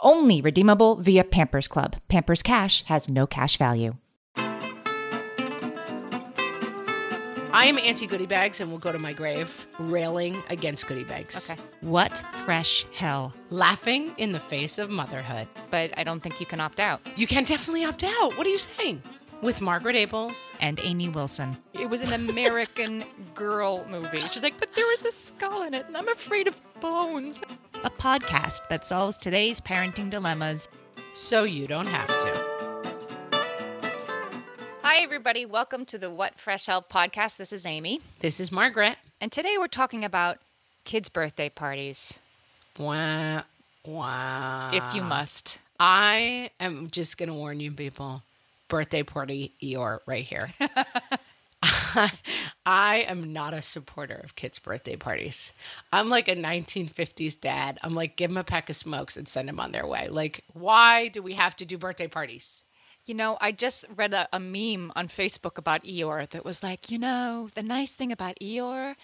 Only redeemable via Pampers Club. Pampers Cash has no cash value. I am anti goodie bags and will go to my grave railing against goodie bags. Okay. What fresh hell? Laughing in the face of motherhood. But I don't think you can opt out. You can definitely opt out. What are you saying? With Margaret Ables. And Amy Wilson. It was an American girl movie. She's like, but there was a skull in it, and I'm afraid of bones. A podcast that solves today's parenting dilemmas. So you don't have to. Hi, everybody. Welcome to the What Fresh Hell podcast. This is Amy. This is Margaret. And today we're talking about kids' birthday parties, Wow. Wow. if you must. I am just going to warn you people. Birthday party Eeyore right here. I am not a supporter of kids' birthday parties. I'm like a 1950s dad. I'm like, give them a pack of smokes and send them on their way. Like, why do we have to do birthday parties? You know, I just read a, a meme on Facebook about Eeyore that was like, you know, the nice thing about Eeyore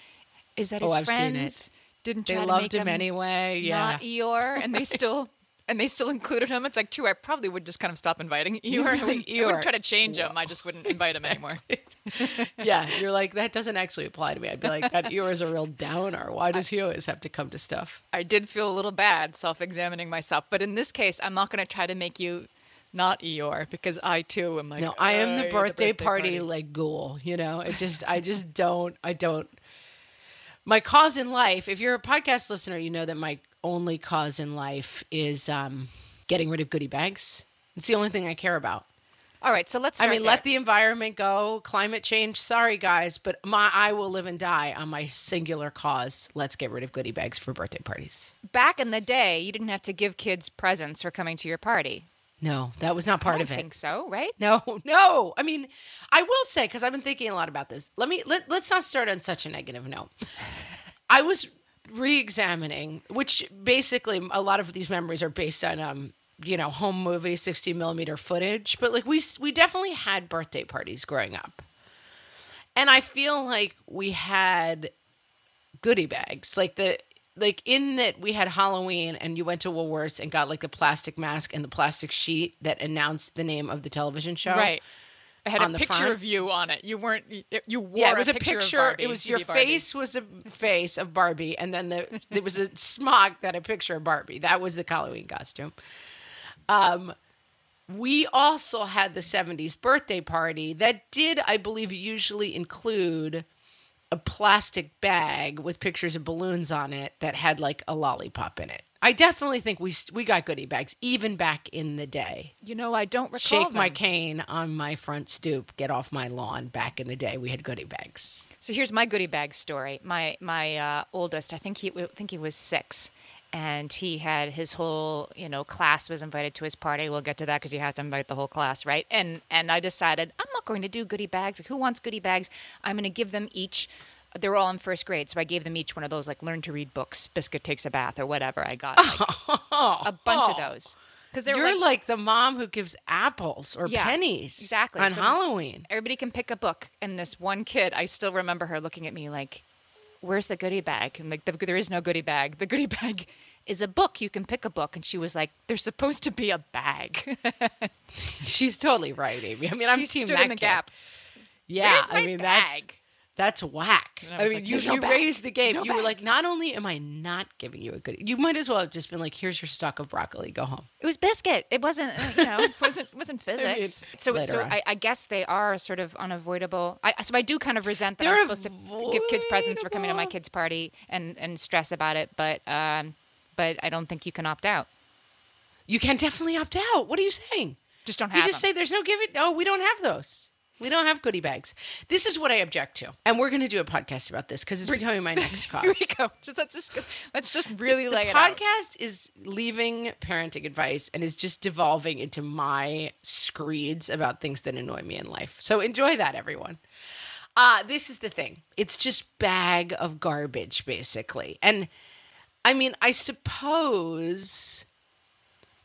is that Oh, his I've friends didn't They try to loved make him anyway. Yeah. not Eeyore, and they still and they still included him. It's like true. I probably would just kind of stop inviting Eeyore. I like, wouldn't, I wouldn't try to change him. I just wouldn't invite him anymore. yeah. You're like, that doesn't actually apply to me. I'd be like, that Eeyore is a real downer. Why does he always have to come to stuff? I did feel a little bad self-examining myself, but in this case, I'm not going to try to make you not Eeyore because I too am like. No, I am "Uh, the you're birthday, party, like ghoul. You know, it just I just don't I don't. My cause in life. If you're a podcast listener, you know that my only cause in life is um, getting rid of goodie bags. It's the only thing I care about. All right, so let's. I mean, let the environment go, climate change. Sorry, guys, but my I will live and die on my singular cause. Let's get rid of goodie bags for birthday parties. back in the day, you didn't have to give kids presents for coming to your party. No, that was not part I of it. think so, right? No, no. I mean, I will say because I've been thinking a lot about this. Let me let, let's not start on such a negative note. I was re-examining, which basically a lot of these memories are based on um, you know, home movie 60 millimeter footage, but like we we definitely had birthday parties growing up. And I feel like we had goodie bags. Like the like in that we had Halloween and you went to Woolworths and got like the plastic mask and the plastic sheet that announced the name of the television show. Right. It had a picture front? of you on it. You weren't. You wore. Yeah, it was a picture. picture. it was your face was a face of Barbie, and then the there was a smock that had a picture of Barbie. That was the Halloween costume. Um, we also had the '70s birthday party that did, I believe, usually include a plastic bag with pictures of balloons on it that had like a lollipop in it. I definitely think we we got goodie bags even back in the day. You know, I don't recall. Shake my cane on my front stoop, get off my lawn. Back in the day, we had goodie bags. So here's my goodie bag story. My my uh, oldest, I think he I think he was six, and he had his whole you know class was invited to his party. We'll get to that because you have to invite the whole class, right? And and I decided I'm not going to do goodie bags. Who wants goodie bags? I'm going to give them each. They were all in first grade, so I gave them each one of those like learn to read books. Biscuit takes a bath or whatever. I got like, a bunch of those because they were You're like, like, the mom who gives apples or Yeah, pennies exactly. on So- Halloween. everybody can pick a book and this one kid i still remember her looking at me like where's the goodie bag and like the, there is no goodie bag the goodie bag is a book you can pick a book and she was like there's supposed to be a bag She's totally right, Amy. I mean, I'm team stood that in the kid. gap Yeah, I mean bag? That's whack. I I, mean, like, you, "There's no you raised the game. no you were like, not only am I not giving you a good, you might as well have just been like, here's your stock of broccoli. Go home. It was biscuit. It wasn't, uh, you know, wasn't wasn't physics. so, later so on. I, I guess they are sort of unavoidable. I, so I do kind of resent that They're I'm supposed to give kids presents for coming to my kid's party and and stress about it. But um, but I don't think you can opt out. You can definitely opt out. What are you saying? Just don't have. You just them. say there's no giving. Oh, we don't have those. We don't have goodie bags. This is what I object to, and we're going to do a podcast about this because it's becoming my next cause. Here we go. So let's just let's just really the lay it out. The podcast is leaving parenting advice and is just devolving into my screeds about things that annoy me in life. So enjoy that, everyone. Uh, this is the thing. It's just bag of garbage, basically. And I mean, I suppose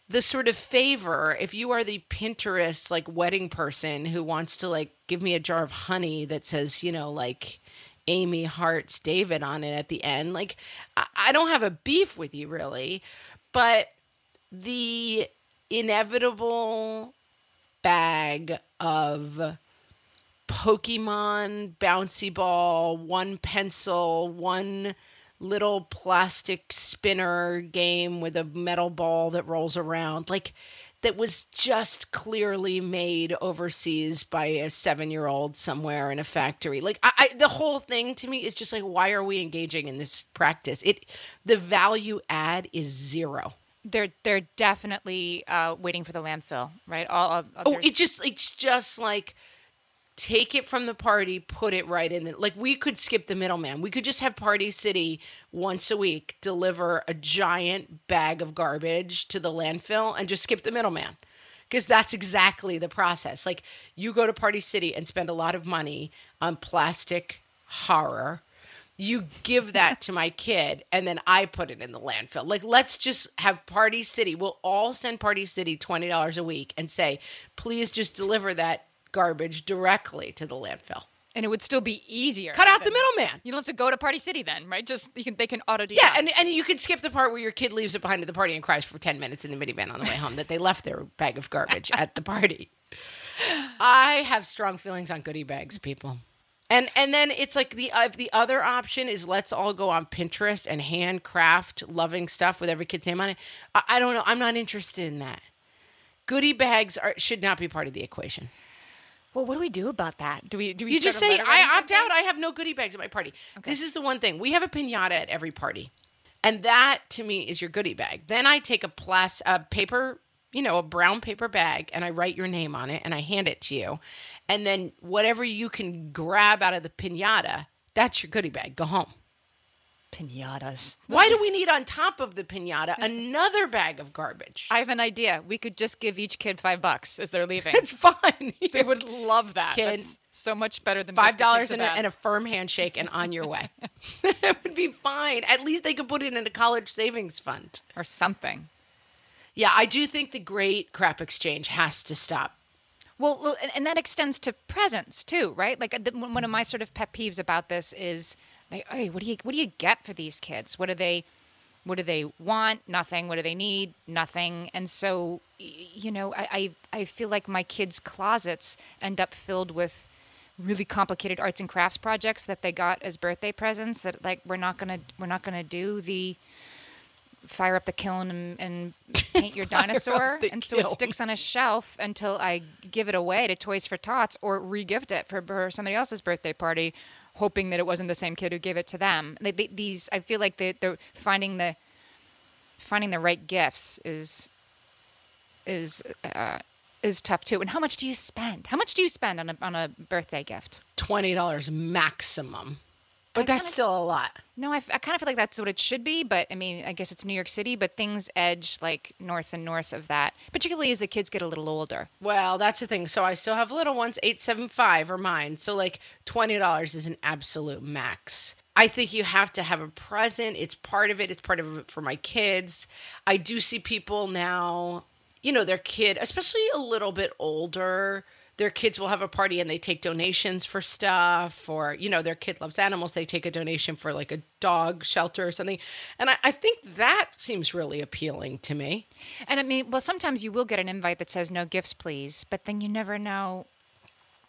the sort of favor if you are the pinterest like wedding person who wants to like give me a jar of honey that says you know like amy hearts david on it at the end like i, I don't have a beef with you really but the inevitable bag of Pokemon bouncy ball, one pencil, one little plastic spinner game with a metal ball that rolls around. Like that was just clearly made overseas by a seven year old somewhere in a factory. Like I, I the whole thing to me is just like why are we engaging in this practice? It the value add is zero. They're they're definitely uh, waiting for the landfill, right? All, all Oh, it's just it's just like take it from the party, put it right in. The, like we could skip the middleman. We could just have Party City once a week deliver a giant bag of garbage to the landfill and just skip the middleman. Because that's exactly the process. Like you go to Party City and spend a lot of money on plastic horror. You give that to my kid, and then I put it in the landfill. Like, let's just have Party City. We'll all send Party City twenty dollars a week and say, please just deliver that garbage directly to the landfill. and it would still be easier. Cut out the middleman. You don't have to go to Party City then, right? Just you can they can auto Yeah, and, and you can skip the part where your kid leaves it behind at the party and cries for 10 minutes in the minivan on the way home that they left their bag of garbage at the party. I have strong feelings on goodie bags, people. And and then it's like the uh, the other option is let's all go on Pinterest and handcraft loving stuff with every kid's name on it. I, I don't know. I'm not interested in that. Goodie bags are should not be part of the equation. Well, what do we do about that? Do we do we You just say, I opt out. I have no goodie bags at my party. This is the one thing. We have a pinata at every party. And that to me is your goodie bag. Then I take a plas- a paper, you know, a brown paper bag and I write your name on it and I hand it to you. And then whatever you can grab out of the pinata, that's your goodie bag. Go home. Pinatas. Why do we need on top of the pinata another bag of garbage? I have an idea. We could just give each kid five bucks as they're leaving. it's fine. they would love that. Kid, That's so much better than five dollars takes a and, a- and a firm handshake and on your way. that would be fine. At least they could put it in a college savings fund. or something. Yeah, I do think the great crap exchange has to stop. Well, well, and- and that extends to presents too, right? Like uh, one of my sort of pet peeves about this is, like, hey, what do you what do you get for these kids? What do they, what do they want? Nothing. What do they need? Nothing. And so, you know, I I, I feel like my kids' closets end up filled with really complicated arts and crafts projects that they got as birthday presents. That like we're not gonna we're not gonna do the fire up the kiln and, and paint your dinosaur and so it sticks on a shelf until i give it away to toys for tots or regift it for, for somebody else's birthday party hoping that it wasn't the same kid who gave it to them. They, they, these i feel like they, they're finding the finding the right gifts is is uh, is tough too. And how much do you spend? How much do you spend on a, on a birthday gift? Twenty dollars maximum, but I that's kinda- still a lot. No, I kind of feel like that's what it should be, but I mean, I guess it's New York City, but things edge like north and north of that, particularly as the kids get a little older. Well, that's the thing. So I still have little ones. Eight seven five are mine. So like twenty dollars is an absolute max. I think you have to have a present. It's part of it. It's part of it for my kids. I do see people now, you know, their kid, especially a little bit older, their kids will have a party and they take donations for stuff, or, you know, their kid loves animals. They take a donation for like a dog shelter or something. And I, I think that seems really appealing to me. And I mean, well, sometimes you will get an invite that says no gifts, please, but then you never know.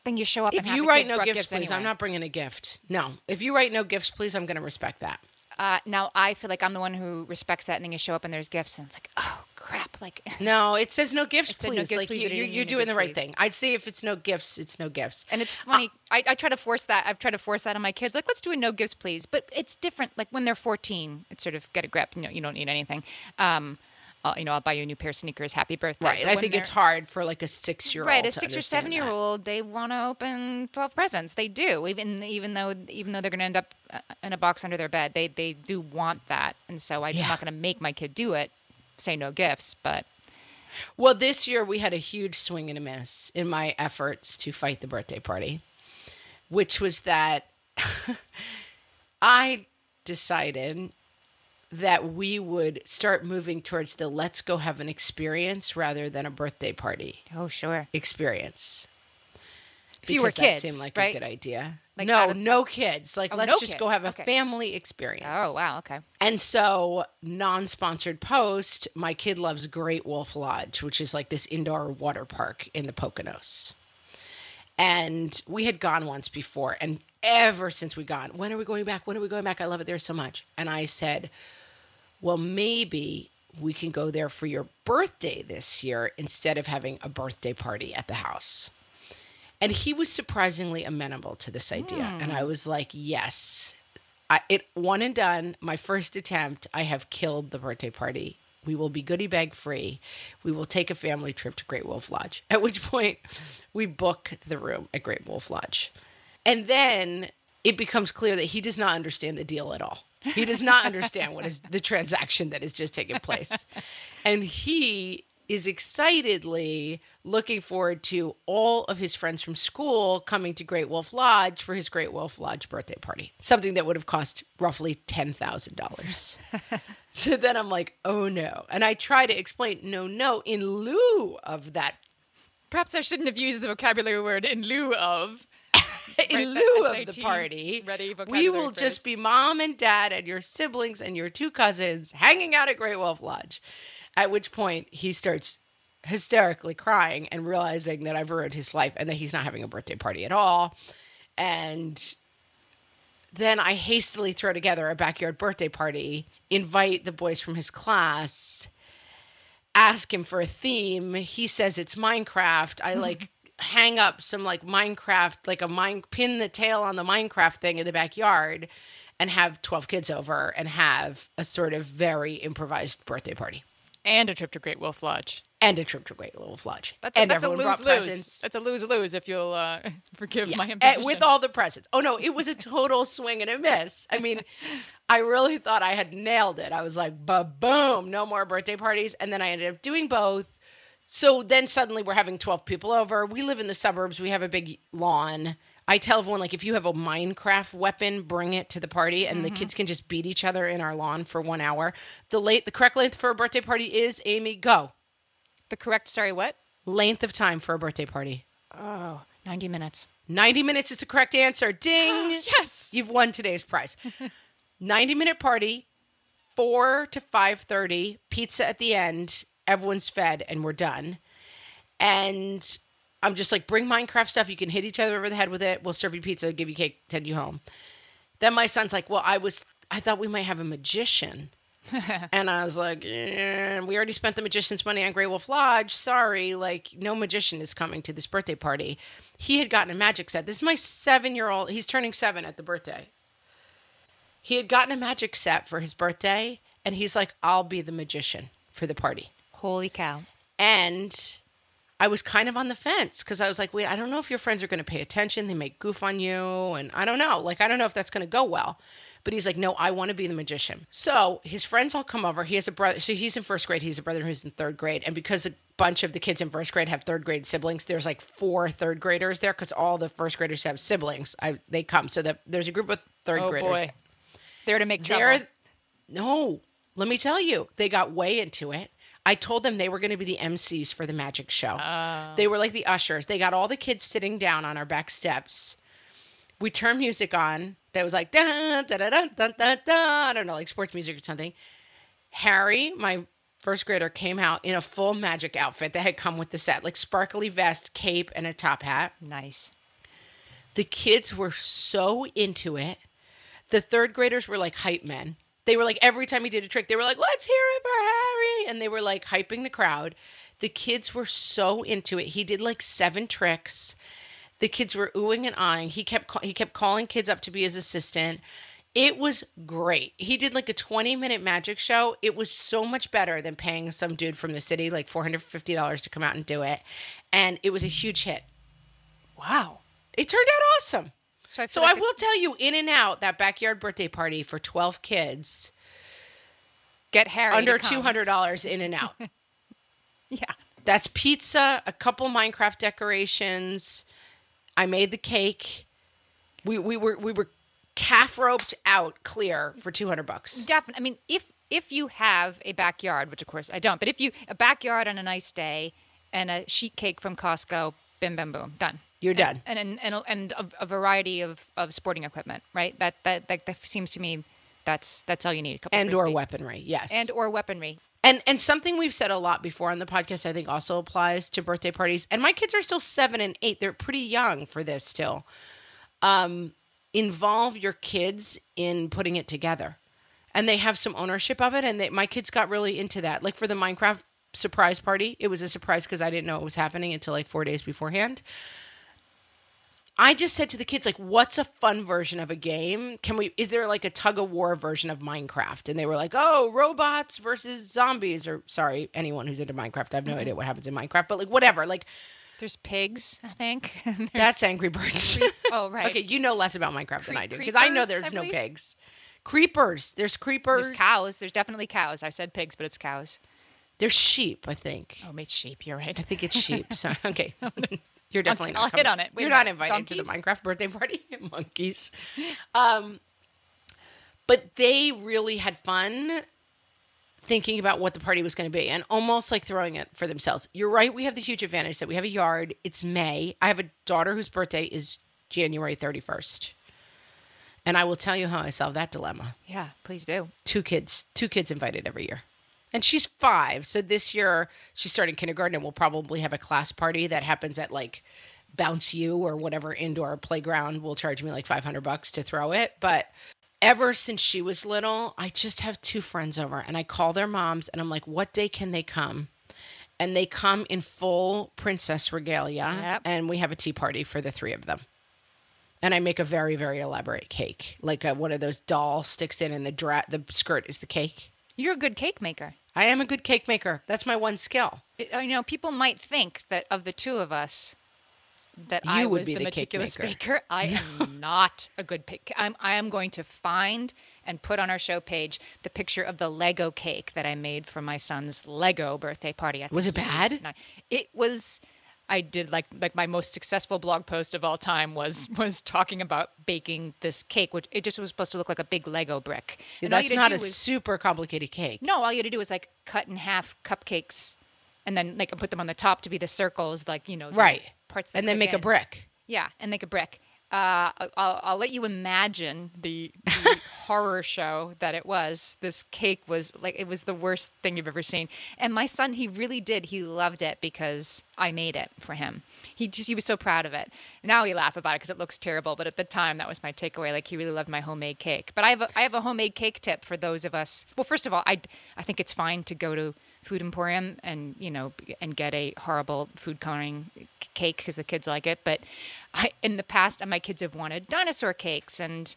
then you show up. If and you write no brought gifts, please, I'm not bringing a gift. No. If you write no gifts, please, I'm going to respect that. Uh, now I feel like I'm the one who respects that, and then you show up and there's gifts, and it's like, oh crap! Like, No, it says no gifts, please. no gifts, like please, You, mean no doing the right please. thing. I'd say if it's no gifts, it's no gifts. and it's funny. I, I try to force that. I've tried to force that on my kids. Like, let's do a no gifts, please. But it's different. Like when they're 14, it's sort of get a grip. You know, you don't need anything. Um, uh, you know, I'll buy you a new pair of sneakers. Happy birthday. right. I think it's hard for like a six year old. Right, a six or seven year old, they want to open twelve presents. They do, even even though even though they're going to end up uh, in a box under their bed. They they do want that, and so I'm Yeah. not going to make my kid do it. Say no gifts, but Well, this year we had a huge swing and a miss in my efforts to fight the birthday party, which was that I decided that we would start moving towards the let's go have an experience rather than a birthday party oh sure, experience. Fewer kids, That seemed like right? a good idea. Like no, of- no kids. Like Oh, let's no just kids. go have a Okay. family experience. oh wow, okay. And so, non sponsored post, my kid loves Great Wolf Lodge, which is like this indoor water park in the Poconos. And we had gone once before. And ever since we gone, when are we going back? When are we going back? I love it there so much. And I said, well, maybe we can go there for your birthday this year instead of having a birthday party at the house. And he was surprisingly amenable to this idea. And I hmm. was like, yes. I, it one and done. My first attempt. I have killed the birthday party. We will be goodie bag free. We will take a family trip to Great Wolf Lodge. At which point, we book the room at Great Wolf Lodge, and then it becomes clear that he does not understand the deal at all. He does not understand what is the transaction that has just taken place, and he is excitedly looking forward to all of his friends from school coming to Great Wolf Lodge for his Great Wolf Lodge birthday party. Something that would have cost roughly $10,000. so then I'm like, oh no. And I try to explain, no, no, in lieu of that, Perhaps I shouldn't have used the vocabulary word in lieu of. in Right, lieu of the party, ready we will phrase. just be mom and dad and your siblings and your two cousins hanging out at Great Wolf Lodge. At which point he starts hysterically crying and realizing that I've ruined his life and that he's not having a birthday party at all. And then I hastily throw together a backyard birthday party, invite the boys from his class, ask him for a theme. He says it's Minecraft. I like hang up some like Minecraft, like a mine, pin the tail on the Minecraft thing in the backyard and have 12 kids over and have a sort of very improvised birthday party And a trip to Great Wolf Lodge. and a trip to Great Wolf Lodge. That's a, and that's a lose lose. That's a lose lose if you'll uh, forgive my Eh, imposition. with all the presents. Oh no, it was a total swing and a miss. I mean, I really thought I had nailed it. I was like, ba boom, no more birthday parties. And then I ended up doing both. So then suddenly we're having 12 people over. We live in the suburbs. We have a big lawn. I tell everyone, like, if you have a Minecraft weapon, bring it to the party, and the mm-hmm. kids can just beat each other in our lawn for one hour. The late, the correct length for a birthday party is Amy. Go. the correct. Sorry, what? Length of time for a birthday party. Oh, 90 minutes. 90 minutes is the correct answer. Ding. Yes. You've won today's prize. 90 minute party, 4 to 5:30, pizza at the end, everyone's fed and we're done. And I'm just like bring Minecraft stuff, you can hit each other over the head with it. We'll serve you pizza, give you cake, send you home. Then my son's like, "Well, I was I thought we might have a magician." and I was like, eh, "We already spent the magician's money on Great Wolf Lodge. Sorry, like no magician is coming to this birthday party." He had gotten a magic set. This is my seven-year-old. He's turning seven at the birthday. He had gotten a magic set for his birthday, and he's like, "I'll be the magician for the party." Holy cow. And I was kind of on the fence because I was like, wait, I don't know if your friends are going to pay attention. They might goof on you. And I don't know. Like, I don't know if that's going to go well. But he's like, no, I want to be the magician. So his friends all come over. He has a brother. So he's in first grade. He's a brother who's in third grade. And because a bunch of the kids in first grade have third grade siblings, there's like four third graders there because all the first graders have siblings. I, they come. So that there's a group of third Oh graders. boy. There to make trouble. They're no, let me tell you, they got way into it. I told them they were going to be the MCs for the magic show. Oh. They were like the ushers. They got all the kids sitting down on our back steps. We turned music on that was like da da da da da da da. I don't know, like sports music or something. Harry, my first grader, came out in a full magic outfit that had come with the set, like sparkly vest, cape, and a top hat. nice. The kids were so into it. The third graders were like hype men. They were like every time he did a trick, they were like, "Let's hear it for Harry," and they were like hyping the crowd. The kids were so into it. He did like seven tricks. The kids were oohing and eyeing. He kept he kept calling kids up to be his assistant. It was great. He did like a 20 minute magic show. It was so much better than paying some dude from the city like $450 to come out and do it. And it was a huge hit. Wow. It turned out awesome. So I, So feel I like will tell you, in and out that backyard birthday party for 12 kids, get Harry under $200 in and out. Yeah. That's pizza, a couple Minecraft decorations. I made the cake. We we were we were calf roped out clear for 200 bucks. Definitely. I mean, if if you have a backyard, which of course I don't, but if you a backyard on a nice day and a sheet cake from Costco, bim bim boom, done. You're done. And and and, and a, a variety of, of sporting equipment, right? That, that that that seems to me that's that's all you need. A couple And or weaponry. Yes. and or weaponry. And and something we've said a lot before on the podcast, I think also applies to birthday parties. And my kids are still seven and eight; they're pretty young for this still. Um, involve your kids in putting it together, and they have some ownership of it. And they, my kids got really into that. Like for the Minecraft surprise party, it was a surprise because I didn't know it was happening until like four days beforehand. I just said to the kids, like, what's a fun version of a game? Can we, is there like a tug of war version of Minecraft? And they were like, oh, robots versus zombies. Or, sorry, anyone who's into Minecraft, I have no mm-hmm. idea what happens in Minecraft, but like, whatever. Like, There's pigs, I think. That's Angry Birds. oh right. okay, you know less about Minecraft than I do because I know there's I no pigs. Creepers. There's creepers. There's cows. There's definitely cows. I said pigs, but it's cows. There's sheep, I think. Oh, mate, sheep. You're right. I think it's sheep. Sorry. okay. Oh, You're definitely I'll not. hit on it. Wait You're not invited to the Minecraft birthday party. Monkeys. Um, but they really had fun thinking about what the party was going to be and almost like throwing it for themselves. You're right. We have the huge advantage that we have a yard. It's May. I have a daughter whose birthday is January 31st. And I will tell you how I solved that dilemma Yeah, please do. two kids, two kids invited every year. And she's five. So this year she's starting kindergarten and we'll probably have a class party that happens at like Bounce U or whatever indoor playground will charge me like 500 bucks to throw it. But ever since she was little, I just have two friends over and I call their moms and I'm like, what day can they come? And they come in full princess regalia Yep. and we have a tea party for the three of them. And I make a very, very elaborate cake, like a, one of those doll sticks in, and the dra- the skirt is the cake. You're a good cake maker. I am a good cake maker. That's my one skill. It- you know, people might think that of the two of us, that I You would was be the, the cake meticulous maker. baker. I am not a good bake. I'm, I am going to find and put on our show page the picture of the Lego cake that I made for my son's Lego birthday party. I Was it bad? nine. It was. I did like like my most successful blog post of all time was was talking about baking this cake, which it just was supposed to look like a big Lego brick. And That's you had to not a was- super complicated cake. no, all you had to do was like cut in half cupcakes, and then like put them on the top to be the circles, like you know, the Right. Parts and then make a brick. Yeah, and make a brick. Uh, I'll, I'll let you imagine the, the horror show that it was. This cake was like it was the worst thing you've ever seen. And my son, he really did. He loved it because I made it for him. He just he was so proud of it. Now we laugh about it because it looks terrible, but at the time that was my takeaway. Like he really loved my homemade cake. But I have a, I have a homemade cake tip for those of us. Well, first of all, I I think it's fine to go to food emporium and you know and get a horrible food coloring cake because the kids like it but I, in the past my kids have wanted dinosaur cakes and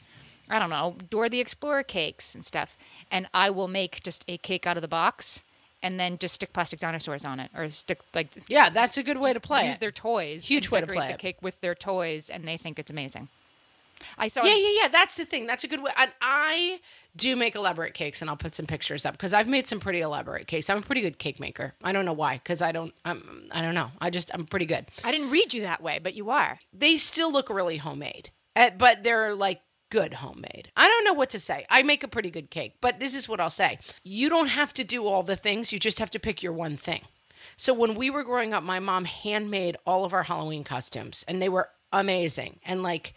i don't know dora the explorer cakes and stuff and i will make just a cake out of the box and then just stick plastic dinosaurs on it or stick like Yeah, that's a good way to play use it. their toys Huge way to play the it. cake with their toys and they think it's amazing i saw Yeah, yeah, yeah. That's the thing. That's a good way. And I do make elaborate cakes, and I'll put some pictures up because I've made some pretty elaborate cakes. I'm a pretty good cake maker. I don't know why, because I don't. I'm. I don't know. I just. I'm pretty good. i didn't read you that way but you are They still look really homemade, uh, but they're like good homemade. I don't know what to say. I make a pretty good cake, but this is what I'll say. You don't have to do all the things. You just have to pick your one thing. So when we were growing up, my mom handmade all of our Halloween costumes, and they were amazing. And like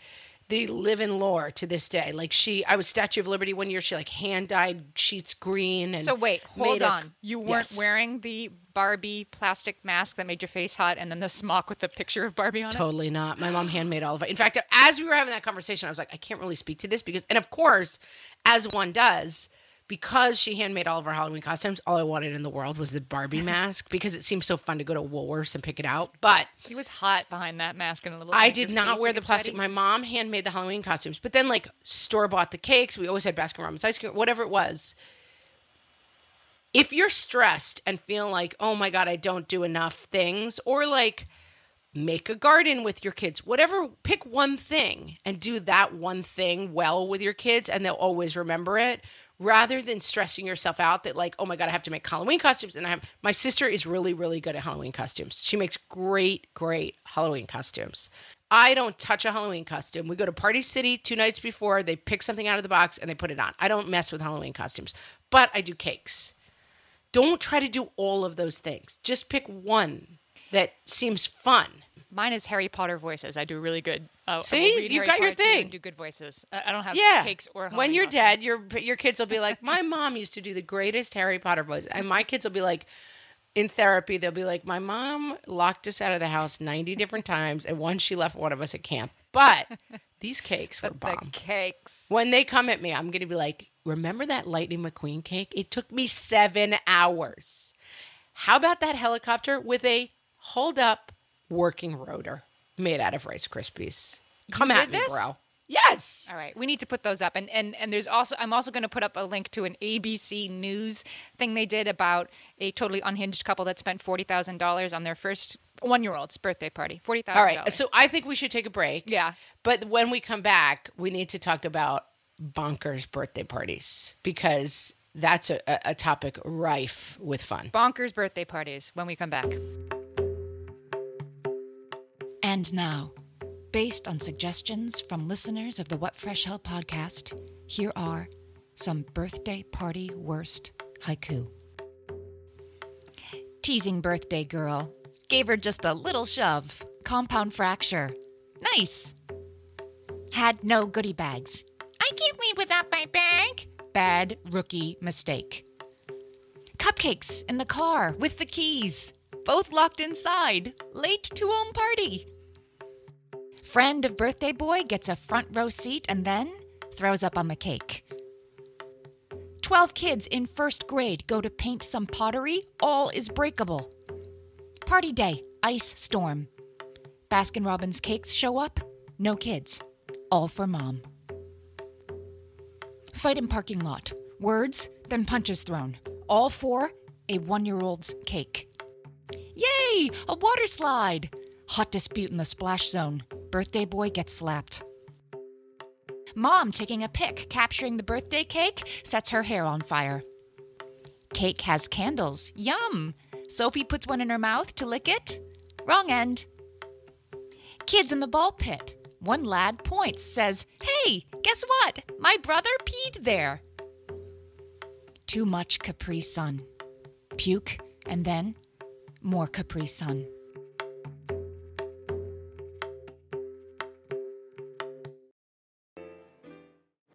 they live in lore to this day. Like she, I was Statue of Liberty one year. She like hand dyed sheets green. And So wait, hold a- on. You weren't Yes. wearing the Barbie plastic mask that made your face hot, and then the smock with the picture of Barbie on it. Totally not. My mom handmade all of it. In fact, as we were having that conversation, I was like, I can't really speak to this because, and of course, as one does, because she handmade all of our Halloween costumes, all I wanted in the world was the Barbie mask because it seemed so fun to go to Woolworths and pick it out. But He was hot behind that mask and a little. I did not wear the plastic. My mom handmade the Halloween costumes, but then like store bought the cakes. We always had Baskin Robbins ice cream, whatever it was. If you're stressed and feel like, oh my God, I don't do enough things, or like make a garden with your kids, whatever, pick one thing and do that one thing well with your kids, and they'll always remember it rather than stressing yourself out that, like, oh my God, I have to make Halloween costumes. And I have my sister is really, really good at Halloween costumes. She makes great, great Halloween costumes. I don't touch a Halloween costume. We go to Party City two nights before. They pick something out of the box and they put it on. I don't mess with Halloween costumes, but I do cakes. Don't try to do all of those things. Just pick one that seems fun. Mine is Harry Potter voices. I do really good. Uh, See? You've Harry got your Potter to you thing. do good voices. I don't have Yeah. cakes or when you're dead, your your kids will be like, "My mom used to do the greatest Harry Potter voice," and my kids will be like, in therapy, they'll be like, "My mom locked us out of the house ninety different times, and once she left one of us at camp." But these cakes were the bomb. cakes. When they come at me, I'm going to be like, remember that Lightning McQueen cake? It took me seven hours. How about that helicopter with a hold up working rotor made out of Rice Krispies? Come You at me, this? bro. Yes. All right, we need to put those up, and and and there's also I'm also going to put up a link to an ABC News thing they did about a totally unhinged couple that spent forty thousand dollars on their first one year old's birthday party. Forty thousand. All right. So I think we should take a break. Yeah. But when we come back, we need to talk about bonkers birthday parties because that's a, a, a topic rife with fun. bonkers birthday parties when we come back. And now, based on suggestions from listeners of the What Fresh Hell podcast, here are some birthday party worst haiku. Teasing birthday girl. Gave her just a little shove. Compound fracture. Nice. Had no goodie bags. I can't leave without my bag. Bad rookie mistake. Cupcakes in the car with the keys. Both locked inside. Late to home party. Friend of birthday boy gets a front row seat and then throws up on the cake. 12 kids in first grade go to paint some pottery. All is breakable. Party day, ice storm. Baskin Robbins cakes show up. No kids. All for mom. Fight in parking lot. Words, then punches thrown. All for a one year old's cake. Yay! A water slide! Hot dispute in the splash zone. Birthday boy gets slapped. Mom taking a pic, capturing the birthday cake, sets her hair on fire. Cake has candles. Yum! Sophie puts one in her mouth to lick it. Wrong end. Kids in the ball pit. One lad points, says, Hey, guess what? My brother peed there. Too much Capri Sun. Puke, and then more Capri Sun.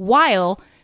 while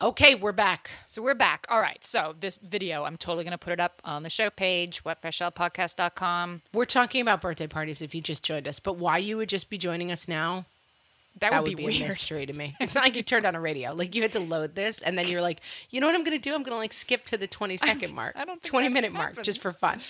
Okay, we're back. So we're back. All right. So this video, I'm totally going to put it up on the show page, whatfreshhellpodcast.com. We're talking about birthday parties if you just joined us, but why you would just be joining us now? That, That would, would be, be, a mystery to me. It's not like you turned on a radio. Like you had to load this, and then you're like, you know what I'm going to do? I'm going to like skip to the 20 second mark, I don't think 20 that minute mark, just for fun.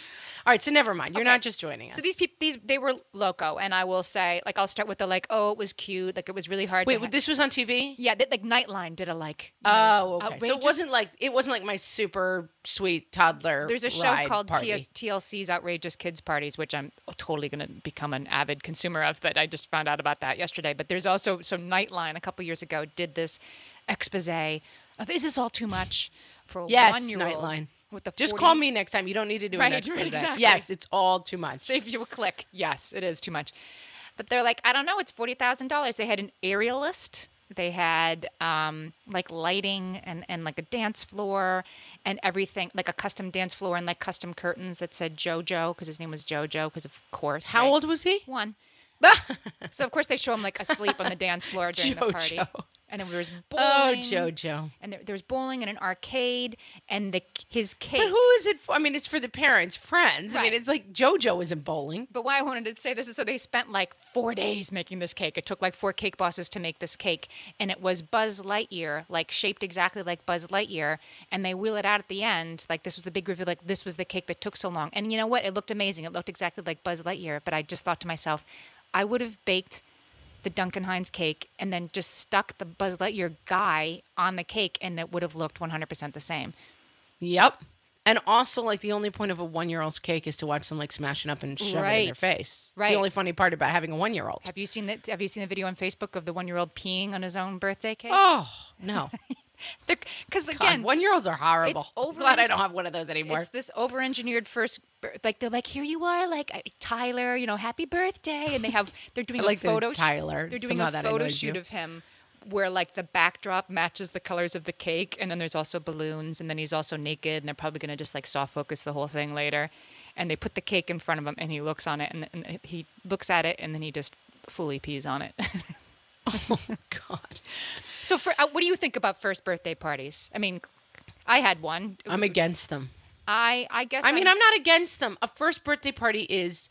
All right, so never mind. You're Okay. not just joining us. So these people, these they were loco, and I will say, like, I'll start with the like, oh, it was cute, like it was really hard. wait, ha- this was on TV. yeah, they, like Nightline did a like. Oh, okay. So it wasn't like it wasn't like my super sweet toddler. There's a show called. TS, TLC's Outrageous Kids Parties, which I'm totally going to become an avid consumer of, but I just found out about that yesterday. But there's also, so Nightline a couple years ago did this expose of is this all too much for a Yes, one year old Nightline. with the Just call me next time. You don't need to do Right, an expose. exactly. Yes, it's all too much. Save you a click. Yes, it is too much. But they're like, I don't know, it's forty thousand dollars. They had an aerialist. They had um, like lighting and, and like a dance floor and everything, like a custom dance floor and like custom curtains that said JoJo because his name was JoJo because of course. How right? old was he? One. So of course they show him like asleep on the dance floor during the party. And then there was oh, bowling. Oh. JoJo. And there, there was bowling and an arcade and the his cake. But who is it for? I mean, it's for the parents, friends. I mean, it's like JoJo isn't bowling. But why I wanted to say this is so they spent like four days making this cake. It took like four cake bosses to make this cake, and it was Buzz Lightyear, like shaped exactly like Buzz Lightyear. And they wheel it out at the end, like this was the big reveal, like this was the cake that took so long. And you know what? It looked amazing. It looked exactly like Buzz Lightyear. But I just thought to myself, I would have baked the Duncan Hines cake and then just stuck the Buzz Lightyear guy on the cake, and it would have looked 100% the same. Yep. And also, like the only point of a one-year-old's cake is to watch them like smash it up and shove it in their Right. face. It's Right. the only funny part about having a one-year-old. Have you seen the Have you seen the video on Facebook of the one year old peeing on his own birthday cake? Oh no! Because again, one-year-olds are horrible. it's over- Glad I don't have one of those anymore. it's this over-engineered first. bir- Like they're like, here you are, like Tyler, you know, happy birthday, and they have they're doing I like a photo. Tyler. They're doing Somehow a photo shoot you. of him. Where like the backdrop matches the colors of the cake, and then there's also balloons, and then he's also naked, and they're probably gonna just like soft focus the whole thing later. And they put the cake in front of him, and he looks on it, and, and he looks at it, and then he just fully pees on it. oh God! So, for uh, what do you think about first birthday parties? I mean, I had one. I'm against them. I I guess I mean, I'm not against them. A first birthday party is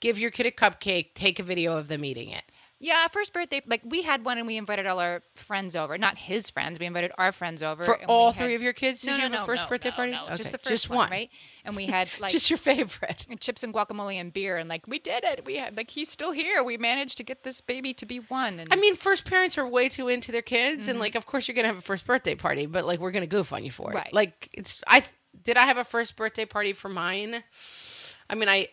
give your kid a cupcake, take a video of them eating it. Yeah, first birthday. Like we had one, and we invited all our friends over. Not his friends. We invited our friends over. For and all had- three of your kids, did No, you have no, a first no, birthday party? no, Okay, Just the first just one, one, right? And we had like just your favorite. chips and guacamole and beer, and like we did it. We had like he's still here. We managed to get this baby to be one. And I mean, first parents are way too into their kids, Mm-hmm. and like, of course, you're gonna have a first birthday party, but like, we're gonna goof on you for it. Right. Like, it's I did I have a first birthday party for mine? I mean, I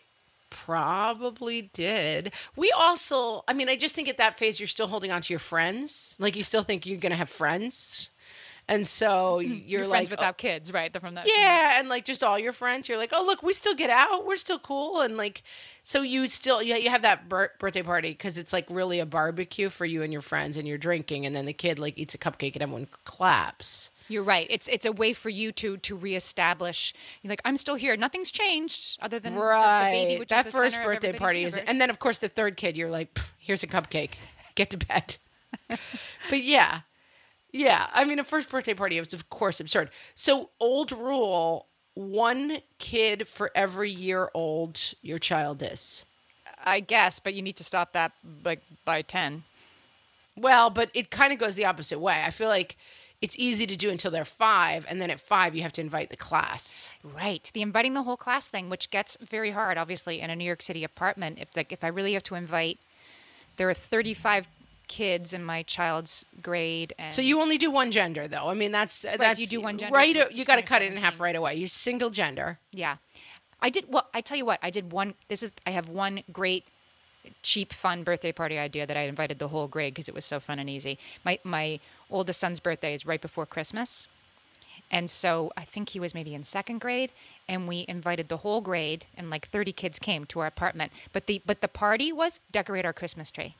probably did. We also, I mean, I just think at that phase you're still holding on to your friends. Like, you still think you're gonna have friends, and so you're, Mm-hmm. your like, friends without kids, right? They're from that. yeah, and like just all your friends, you're like, oh look, we still get out, we're still cool, and like, so you still yeah you have that bir- birthday party because it's like really a barbecue for you and your friends, and you're drinking, and then the kid like eats a cupcake and everyone claps. You're right. It's it's a way for you to to reestablish. You're like, I'm still here. Nothing's changed other than the- Right, the, baby, which that is the first birthday party is, and then of course the third kid, you're like, here's a cupcake, get to bed. but yeah, yeah, I mean a first birthday party is of course absurd. So old rule: one kid for every year old your child is. I guess, but you need to stop that like by ten. Well, but it kind of goes the opposite way. I feel like it's easy to do until they're five, and then at five you have to invite the class. Right. The inviting the whole class thing, which gets very hard, obviously, in a New York City apartment. If like if I really have to invite, there are 35 kids in my child's grade, and So you only do one gender, though. I mean, that's that's you do one gender, Right, so you got to 16 or cut it in half right away. You single gender. yeah, I did. Well, I tell you what, I did one. This is I have one great cheap fun birthday party idea that I invited the whole grade because it was so fun and easy. My my oldest son's birthday is right before Christmas. And so I think he was maybe in second grade, and we invited the whole grade, and like 30 kids came to our apartment. But the but the party was decorate our Christmas tree.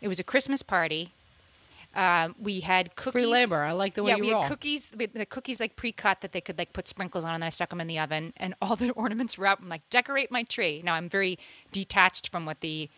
It was a Christmas party. Um, we had cookies. Free labor. I like the way yeah, you we roll. had cookies. we- The cookies like pre-cut that they could like put sprinkles on, and then I stuck them in the oven, and all the ornaments were out. I'm like, decorate my tree. Now I'm very detached from what the.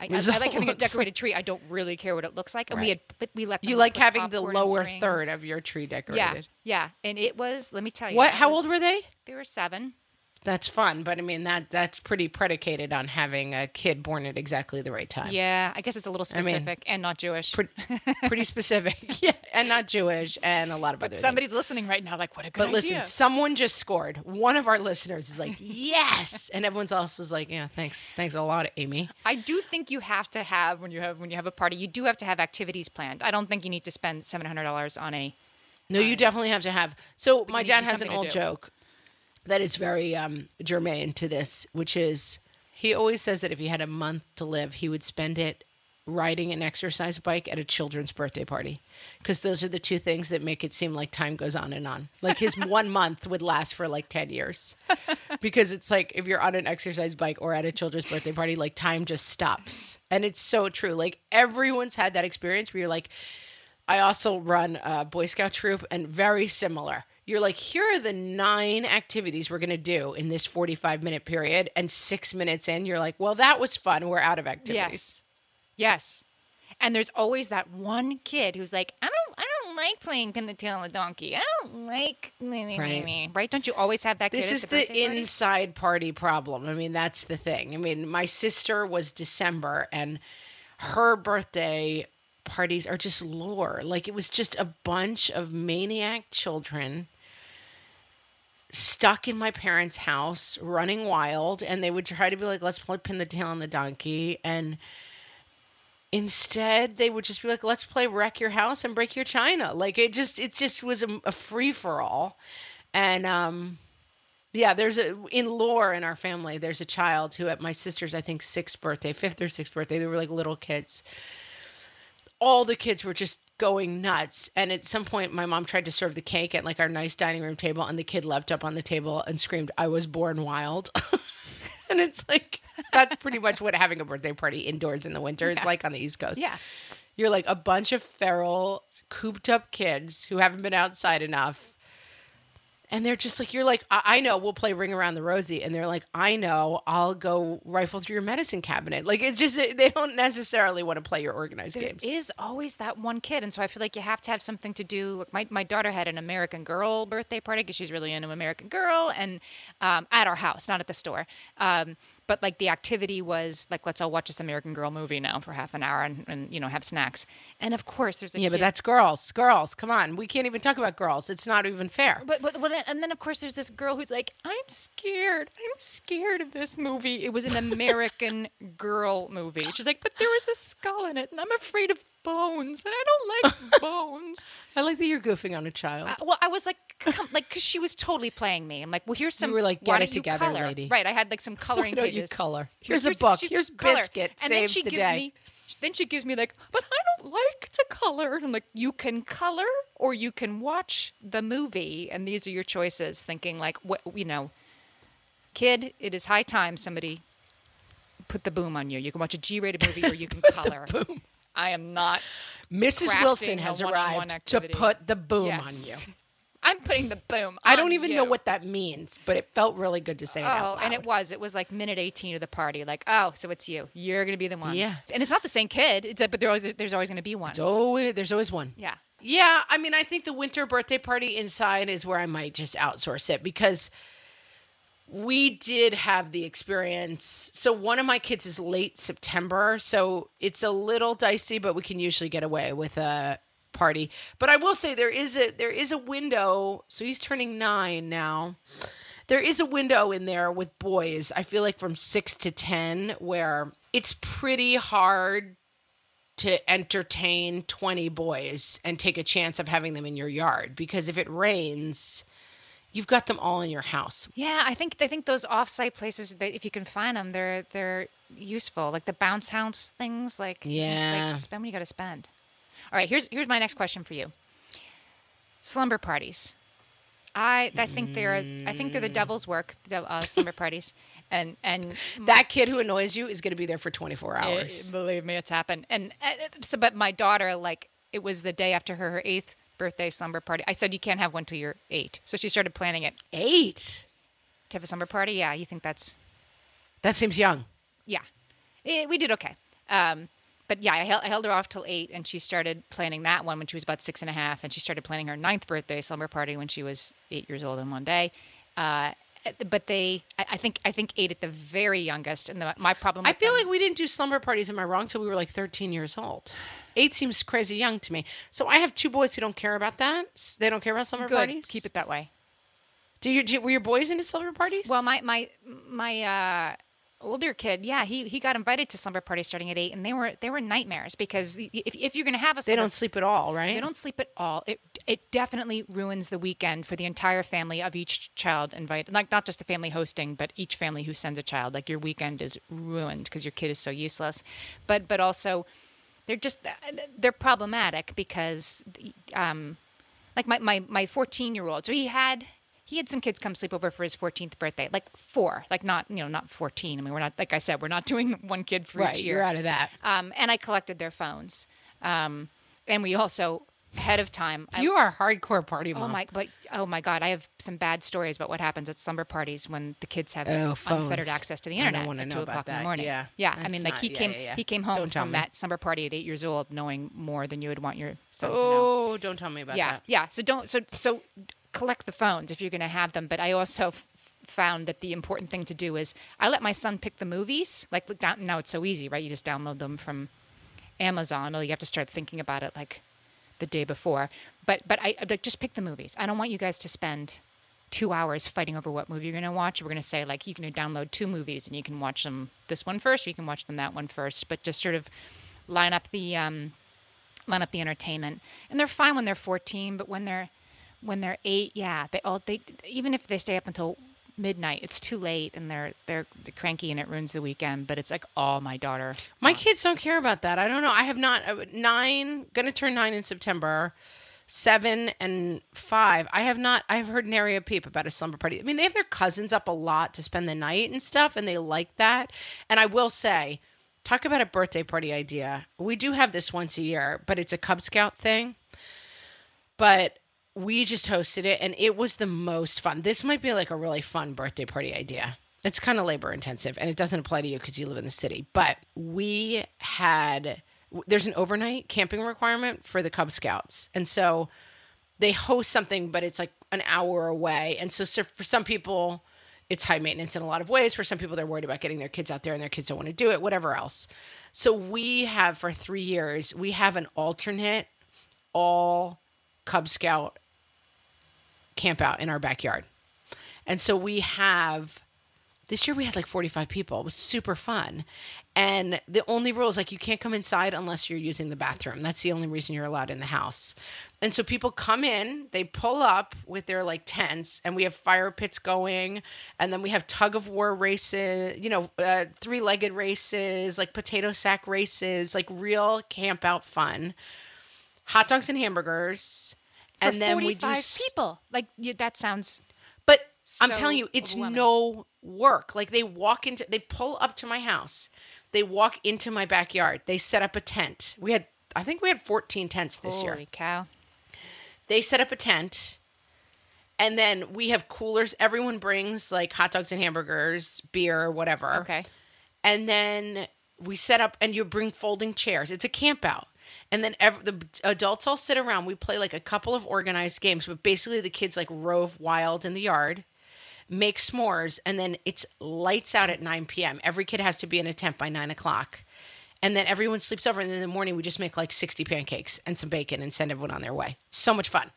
I, I, I like having a decorated tree. I don't really care what it looks like, and we had, but we let them You like having the lower strings. third of your tree decorated. yeah, yeah. and it was. Let me tell you. What? How was- old were they? They were seven. That's fun, but I mean that that's pretty predicated on having a kid born at exactly the right time. Yeah, I guess it's a little mean, specific and not Jewish. Pre- pretty specific. yeah, and not Jewish, and a lot of but other. somebody's things. listening right now, like, what a good But listen, someone just scored. One of our listeners is like, "Yes," and everyone else is like, "Yeah, thanks, thanks a lot, Amy." I do think you have to have when you have when you have a party, you do have to have activities planned. I don't think you need to spend seven hundred dollars on a. No, you um, definitely have to have. So my dad has an old joke that is very um, germane to this, which is he always says that if he had a month to live, he would spend it riding an exercise bike at a children's birthday party because those are the two things that make it seem like time goes on and on. Like his one month would last for like 10 years because it's like if you're on an exercise bike or at a children's birthday party, like time just stops. And it's so true. Like everyone's had that experience where you're like, I also run a Boy Scout troop and very similar. You're like, here are the nine activities we're going to do in this 45 minute period. And six minutes in, you're like, well, that was fun. We're out of activities. Yes, yes, and there's always that one kid who's like, I don't, I don't like playing pin the tail on the donkey. I don't like Right. right. Don't you always have that? This is at the birthday party? inside party problem. I mean, that's the thing. I mean, my sister was December and her birthday parties are just lore. Like it was just a bunch of maniac children stuck in my parents' house running wild and they would try to be like let's play pin the tail on the donkey and instead they would just be like let's play wreck your house and break your china. Like it just it just was a, a free-for-all. And um yeah there's a in lore in our family there's a child who at my sister's i think sixth birthday fifth or sixth birthday they were like little kids. All the kids were just going nuts. And at some point, my mom tried to serve the cake at like our nice dining room table, and the kid leapt up on the table and screamed, I was born wild. and it's like, that's pretty much what having a birthday party indoors in the winter is like on the East Coast. Yeah. You're like a bunch of feral, cooped up kids who haven't been outside enough. And they're just like, you're like, I, I know we'll play Ring Around the Rosie. And they're like, I know I'll go rifle through your medicine cabinet. Like, it's just, they don't necessarily want to play your organized There games. is always that one kid, and so I feel like you have to have something to do. Like my, my daughter had an American Girl birthday party because she's really into American Girl, and um, at our house, not at the store. Um, but like the activity was like, let's all watch this American Girl movie now for half an hour, and, and you know have snacks. And of course, there's a yeah, but that's girls. Girls, come on. We can't even talk about girls. It's not even fair. But, but, then, and then of course there's this girl who's like, I'm scared. I'm scared of this movie. It was an American Girl movie. She's like, but there was a skull in it, and I'm afraid of bones, and I don't like bones. I like that you're goofing on a child. Uh, well, I was like, come, like, because she was totally playing me. I'm like, well, here's some. were like, why "Get it don't you together, color?" lady. Right. I had like some coloring don't you pages. color? But Here's a book. she- Here's color. biscuit. And then she the gives day. me. Then she gives me like, but I don't like to color. And I'm like, you can color or you can watch the movie, and these are your choices. Thinking like, what you know, kid, it is high time somebody put the boom on you. You can watch a G-rated movie or you can color. boom. I am not. Mrs. Wilson has arrived to put the boom Yes. on you. I'm putting the boom. I don't even know what that means, but it felt really good to say it out Oh, loud. and it was. It was like minute 18 of the party. Like, oh, so it's you. You're going to be the one. Yeah. And it's not the same kid. It's a, but there always, there's always going to be one. It's always, there's always one. yeah. Yeah, I mean, I think the winter birthday party inside is where I might just outsource it because we did have the experience. So one of my kids is late September, so it's a little dicey, but we can usually get away with a party. But I will say there is a there is a window. So he's turning 9 now. There is a window in there with boys. I feel like from 6 to 10 where it's pretty hard to entertain 20 boys and take a chance of having them in your yard because if it rains, you've got them all in your house. Yeah, I think I think those off-site places that if you can find them, they're they're useful. Like the bounce house things. Like Yeah. like spend what you got to spend. All right, here's here's my next question for you. Slumber parties. I I think they're I think they're the devil's work. The uh, slumber parties, and and That kid who annoys you is going to be there for 24 Eh, hours. believe me, it's happened. And uh, so, but my daughter, like, it was the day after her, her eighth birthday slumber party. I said you can't have one till you're eight, so she started planning it Eight. to have a slumber party. Yeah, you think that's That seems young. yeah. Eh, we did okay. Um, but yeah, I held, I held her off till eight, and she started planning that one when she was about six and a half, and she started planning her ninth birthday slumber party when she was eight years old in one day. Uh, but they, I, think, I think eight at the very youngest, and the, my problem. I feel them- like we didn't do slumber parties, am I wrong, till we were like 13 years old. Eight seems crazy young to me. So I have two boys who don't care about that. They don't care about slumber good. parties. Keep it that way. Do you, do you- were your boys into slumber parties? Well, my my my uh, older kid, yeah, he he got invited to slumber parties starting at eight, and they were they were nightmares because if if you're gonna have a they don't sleep at all, right? they don't sleep at all. It it definitely ruins the weekend for the entire family of each child invited. Like not just the family hosting, but each family who sends a child. Like your weekend is ruined because your kid is so useless. But but also, they're just they're problematic because, um, like my my my 14 year old. So he had. He had some kids come sleep over for his 14th birthday, like four, like not, you know, not 14. I mean, we're not, like I said, we're not doing one kid for right, each year you're out of that. um, and I collected their phones. Um, and we also ahead of time. I- You are a hardcore party mom. oh my, but oh my God, I have some bad stories about what happens at slumber parties when the kids have Oh, unfettered access to the I internet at know two o'clock in the morning. Yeah. yeah. I mean, like not- he yeah, came, yeah, yeah. he came home Don't from that slumber party at eight years old, knowing more than you would want your son to know Oh, don't tell me about yeah, that. yeah. So don't so so collect the phones if you're going to have them. But I also f- found that the important thing to do is I let my son pick the movies. Like now it's so easy, right? You just download them from Amazon, or you have to start thinking about it like the day before. But but I like just pick the movies. I don't want you guys to spend two hours fighting over what movie you're going to watch. We're going to say like you can download two movies and you can watch them this one first, or you can watch them that one first. But just sort of line up the um, line up the entertainment. And they're fine when they're 14, but when they're when they're eight, yeah, they all they even if they stay up until midnight, it's too late and they're they're cranky and it ruins the weekend. But it's like all my daughter. My kids don't care about that. I don't know. I have not uh, nine, gonna turn nine in September. Seven and five. I have not. I have heard nary a peep about a slumber party. I mean, they have their cousins up a lot to spend the night and stuff, and they like that. And I will say, talk about a birthday party idea. We do have this once a year, but it's a Cub Scout thing. But we just hosted it and it was the most fun. This might be like a really fun birthday party idea. It's kind of labor intensive and it doesn't apply to you because you live in the city. But we had, there's an overnight camping requirement for the Cub Scouts. And so they host something, but it's like an hour away. And so, so for some people, it's high maintenance in a lot of ways. For some people, they're worried about getting their kids out there and their kids don't want to do it, whatever else. So we have for three years, we have an alternate all Cub Scout camp out in our backyard. And so we have this year we had like 45 people. It was super fun. And the only rule is like you can't come inside unless you're using the bathroom. That's the only reason you're allowed in the house. And so people come in, they pull up with their like tents, and we have fire pits going. And then we have tug of war races, you know, uh, three legged races, like potato sack races, like real camp out fun. Hot dogs and hamburgers. And then we 45 do people. Like you, that sounds but I'm telling you, it's no work. Like they walk into, they pull up to my house, they walk into my backyard, they set up a tent. We had, I think we had 14 tents this year. holy cow. They set up a tent, and then we have coolers. Everyone brings like hot dogs and hamburgers, beer, whatever. Okay. And then we set up, and you bring folding chairs. It's a camp out. And then ev the adults all sit around. We play like a couple of organized games, but basically the kids like rove wild in the yard, make s'mores, and then it's lights out at 9 p.m. Every kid has to be in a tent by 9 o'clock. And then everyone sleeps over. And then in the morning, we just make like 60 pancakes and some bacon and send everyone on their way. So much fun.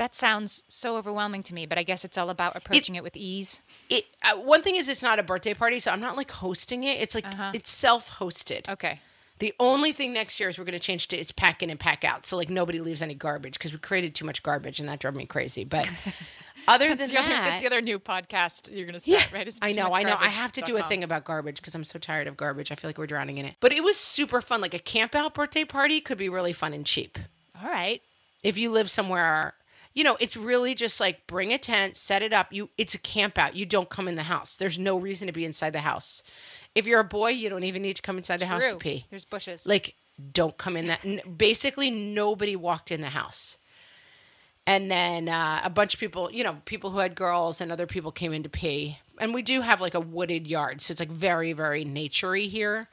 That sounds so overwhelming to me, but I guess it's all about approaching it, with ease. It uh, one thing is it's not a birthday party, so I'm not like hosting it. It's like it's self-hosted. Okay. The only thing next year is we're going to change to it's pack in and pack out. So like nobody leaves any garbage because we created too much garbage and that drove me crazy. But other than That's the, other, that, that's the other new podcast you're going to yeah, start, right? is I know, I know. I have to do a thing about garbage because I'm so tired of garbage. I feel like we're drowning in it. But it was super fun. Like a camp out birthday party could be really fun and cheap. All right. if you live somewhere you know it's really just like bring a tent set it up you it's a camp out you don't come in the house there's no reason to be inside the house. If you're a boy you don't even need to come inside the house to pee. There's bushes. like don't come in that n- basically nobody walked in the house. And then uh, a bunch of people you know people who had girls and other people came in to pee. And we do have like a wooded yard so it's like very very naturey here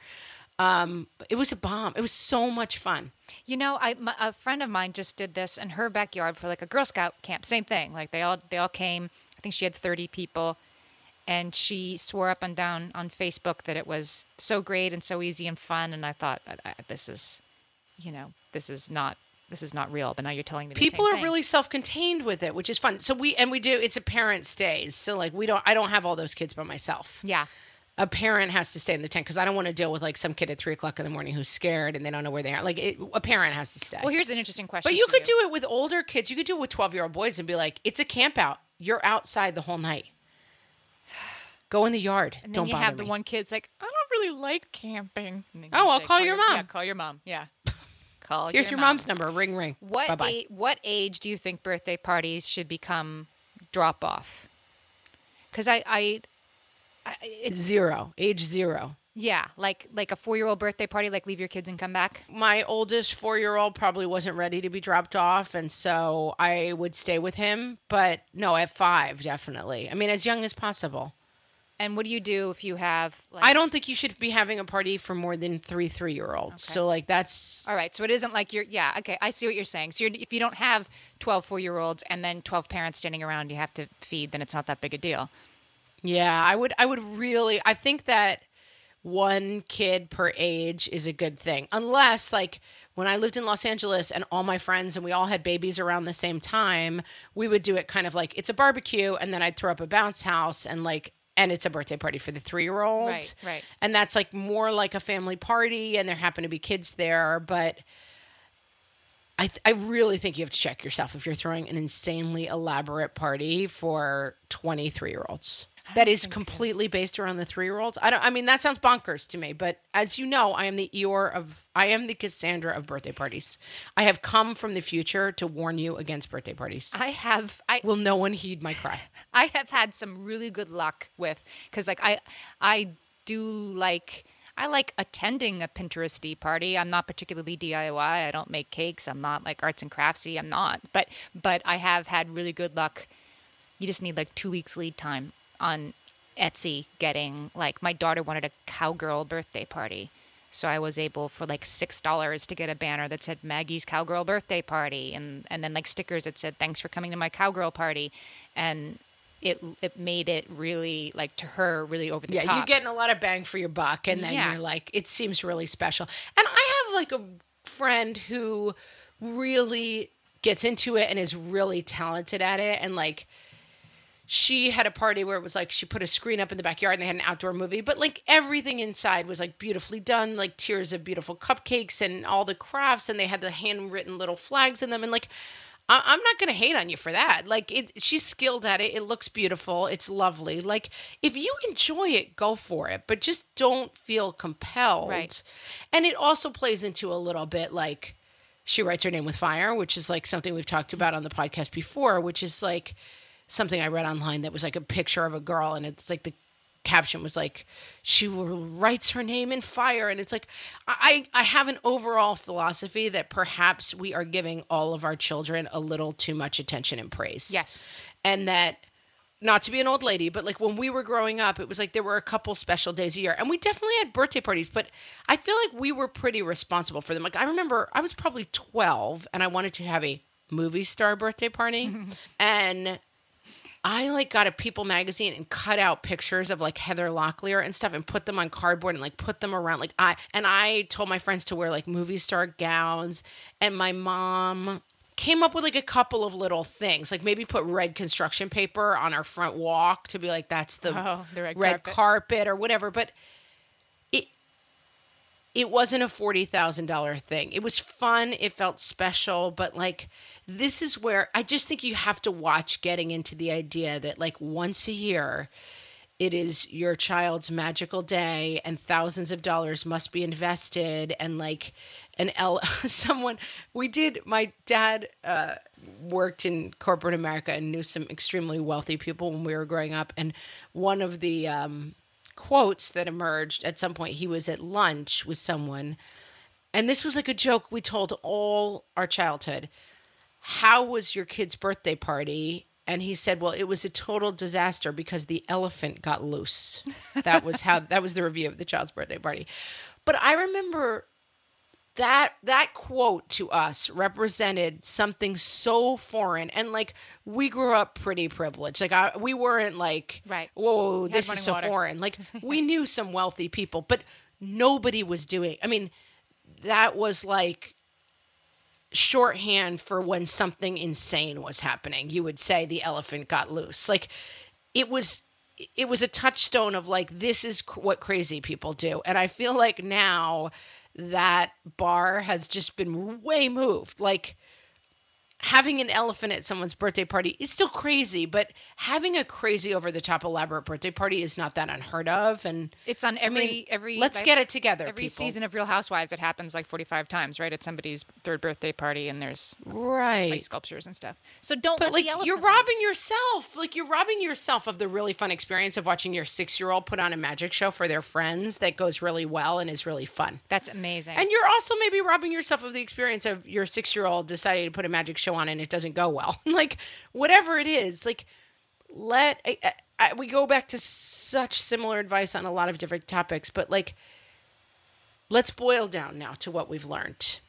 um it was a bomb it was so much fun You know, I my, a friend of mine just did this in her backyard for like a Girl Scout camp. Same thing. Like they all they all came. I think she had thirty people, and she swore up and down on Facebook that it was so great and so easy and fun. And I thought, I, I, this is, you know, this is not this is not real. But now you're telling me the people are thing. really self-contained with it which is fun so we and we do it's a parent stays so like we don't i don't have all those kids by myself yeah. A parent has to stay in the tent because i don't want to deal with like some kid at three o'clock in the morning who's scared and they don't know where they are like it, a parent has to stay Well, here's an interesting question. but you could do it with older kids you could do it with 12 year old boys and be like it's a camp out you're outside the whole night go in the yard And then don't you have the one kid's like, I don't really like camping. Oh, I'll say, call your Yeah, mom." call your mom. Yeah. Call here's your mom. mom's number ring ring What bye-bye a- what age do you think birthday parties should become drop off? Because I, I, zero age zero yeah, like like a four year old birthday party, like leave your kids and come back. my oldest four year old probably wasn't ready to be dropped off, and so I would stay with him. But no, at five, definitely. I mean, as young as possible. And what do you do if you have like? I don't think you should be having a party for more than three three year olds. So, like, that's all right, so it isn't like you're. Yeah, okay, I see what you're saying. So you're, if you don't have 12 four year olds and then 12 parents standing around you have to feed, then it's not that big a deal. Yeah. I would, I would really, I think that one kid per age is a good thing, unless like. When I lived in Los Angeles and all my friends and we all had babies around the same time, we would do it kind of like it's a barbecue and then I'd throw up a bounce house and like and it's a birthday party for the three year old. Right, right. And that's like more like a family party and there happen to be kids there. But I, th- I really think you have to check yourself if you're throwing an insanely elaborate party for 23 year olds. That is completely based around the three year olds. I don't. I mean, that sounds bonkers to me. But as you know, I am the Eeyore of. I am the Cassandra of birthday parties. I have come from the future to warn you against birthday parties. I have I Will no one heed my cry? I have had some really good luck with because like I I do like I like attending a Pinteresty party. I'm not particularly DIY. I don't make cakes. I'm not like arts and craftsy. I'm not. But but I have had really good luck. You just need like two weeks lead time on Etsy getting like my daughter wanted a cowgirl birthday party. So I was able for like six dollars to get a banner that said Maggie's Cowgirl Birthday Party and, and then like stickers that said Thanks for coming to my cowgirl party and it it made it really like to her really over the Yeah, top. you're getting a lot of bang for your buck, and then Yeah. you're like, it seems really special. And I have like a friend who really gets into it and is really talented at it, and like. She had a party where it was like she put a screen up in the backyard and they had an outdoor movie, but like everything inside was like beautifully done, like tiers of beautiful cupcakes and all the crafts, and they had the handwritten little flags in them. And like, I- I'm not going to hate on you for that. Like it, she's skilled at it. It looks beautiful. It's lovely. Like if you enjoy it, go for it, but just don't feel compelled. Right. And it also plays into a little bit like she writes her name with fire, which is like something we've talked about on the podcast before, which is like something I read online that was like a picture of a girl, and it's like the caption was like she writes her name in fire and it's like i i have an overall philosophy that perhaps we are giving all of our children a little too much attention and praise Yes. and that not to be an old lady, but like when we were growing up, it was like there were a couple special days a year, and we definitely had birthday parties. But I feel like we were pretty responsible for them. Like I remember, I was probably twelve, and I wanted to have a movie star birthday party, and I like got a People magazine and cut out pictures of like Heather Locklear and stuff and put them on cardboard and like put them around like I and I told my friends to wear like movie star gowns and my mom came up with like a couple of little things like maybe put red construction paper on our front walk to be like that's the, Oh, the red red carpet. carpet or whatever but it wasn't a forty thousand dollar thing. It was fun. It felt special, but like this is where I just think you have to watch getting into the idea that like once a year it is your child's magical day and thousands of dollars must be invested and like an L someone we did my dad uh worked in corporate America and knew some extremely wealthy people when we were growing up and one of the um quotes that emerged at some point. He was at lunch with someone. And this was like a joke we told all our childhood. How was your kid's birthday party? And he said well it was a total disaster because the elephant got loose. That was how that was the review of the child's birthday party. But i remember that that quote to us represented something so foreign and like we grew up pretty privileged like I, we weren't like Right. whoa this is so water. foreign like we knew some wealthy people but nobody was doing i mean that was like shorthand for when something insane was happening. You would say the elephant got loose. Like it was it was a touchstone of like this is cr- what crazy people do. And I feel like now that bar has just been way moved. Like having an elephant at someone's birthday party is still crazy, but having a crazy over the top elaborate birthday party is not that unheard of and It's on every mean, every. let's like, get it together, Every people. season of Real Housewives, it happens like forty-five times, right? At somebody's third birthday party, and there's right. like sculptures and stuff. So don't. But like you're robbing loose. yourself. Like you're robbing yourself of the really fun experience of watching your six year old put on a magic show for their friends that goes really well and is really fun. That's amazing. And you're also maybe robbing yourself of the experience of your six year old deciding to put a magic show on and it doesn't go well. like whatever it is, like let I, I, we go back to such similar advice on a lot of different topics, but like let's boil down now to what we've learned.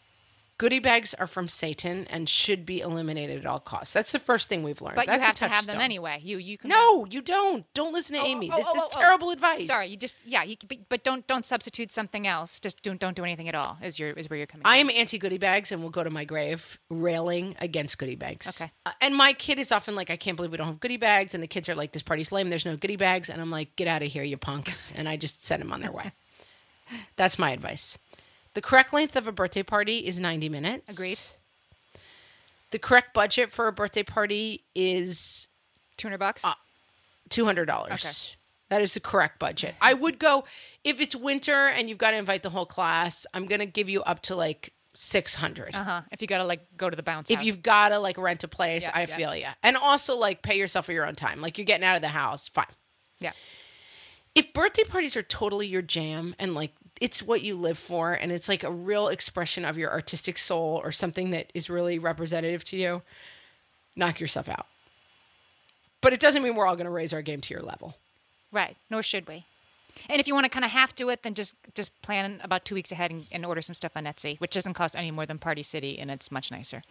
Goodie bags are from Satan and should be eliminated at all costs. That's the first thing we've learned. but That's you have to have them anyway. You you can No, you don't. Don't listen to Oh, Amy. oh, this oh, this oh, is oh. terrible advice. Sorry, you just yeah. You, but, but don't don't substitute something else. Just don't don't do anything at all. Is your is where you're coming. I from. am anti goodie bags and will go to my grave railing against goodie bags. Okay. Uh, and my kid is often like, I can't believe we don't have goodie bags. And the kids are like, this party's lame. There's no goodie bags. And I'm like, get out of here, you punks. And I just send them on their way. That's my advice. The correct length of a birthday party is 90 minutes. Agreed. The correct budget for a birthday party is two hundred bucks. Uh, two hundred dollars. Okay. That is the correct budget. I would go if it's winter and you've got to invite the whole class. I'm gonna give you up to like six hundred. uh huh. If you gotta like go to the bounce If house. you've got to like rent a place, Yeah, I yeah. feel you. And also like pay yourself for your own time. Like you're getting out of the house, fine. yeah. If birthday parties are totally your jam and like it's what you live for and it's like a real expression of your artistic soul or something that is really representative to you, knock yourself out. But it doesn't mean we're all going to raise our game to your level. Right. Nor should we. And if you want to kind of half do it, then just just plan about two weeks ahead and, and order some stuff on Etsy, which doesn't cost any more than Party City, and it's much nicer.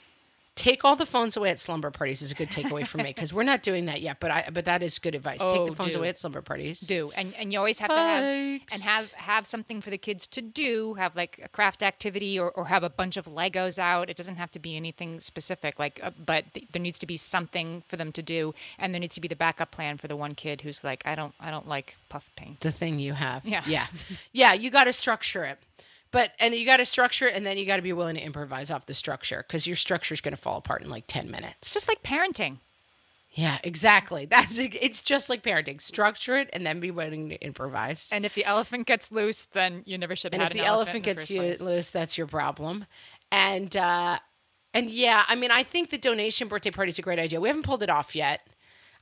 Take all the phones away at slumber parties is a good takeaway for me because we're not doing that yet. But I but that is good advice. Take Oh, the phones do. away at slumber parties. do and and you always have to have and have have something for the kids to do have like a craft activity or, or have a bunch of legos out it doesn't have to be anything specific like uh, but th- there needs to be something for them to do and there needs to be the backup plan for the one kid who's like i don't i don't like puff paint the thing you have. Yeah. Yeah. Yeah. You got to structure it. But, and you got to structure it and then you got to be willing to improvise off the structure because your structure is going to fall apart in like 10 minutes. it's just like parenting yeah, exactly. That's it's just like parenting. Structure it and then be willing to improvise. and if the elephant gets loose then you never should have And had if an the elephant the gets you place. loose, that's your problem. And uh and yeah, I mean, I think the donation birthday party is a great idea. We haven't pulled it off yet.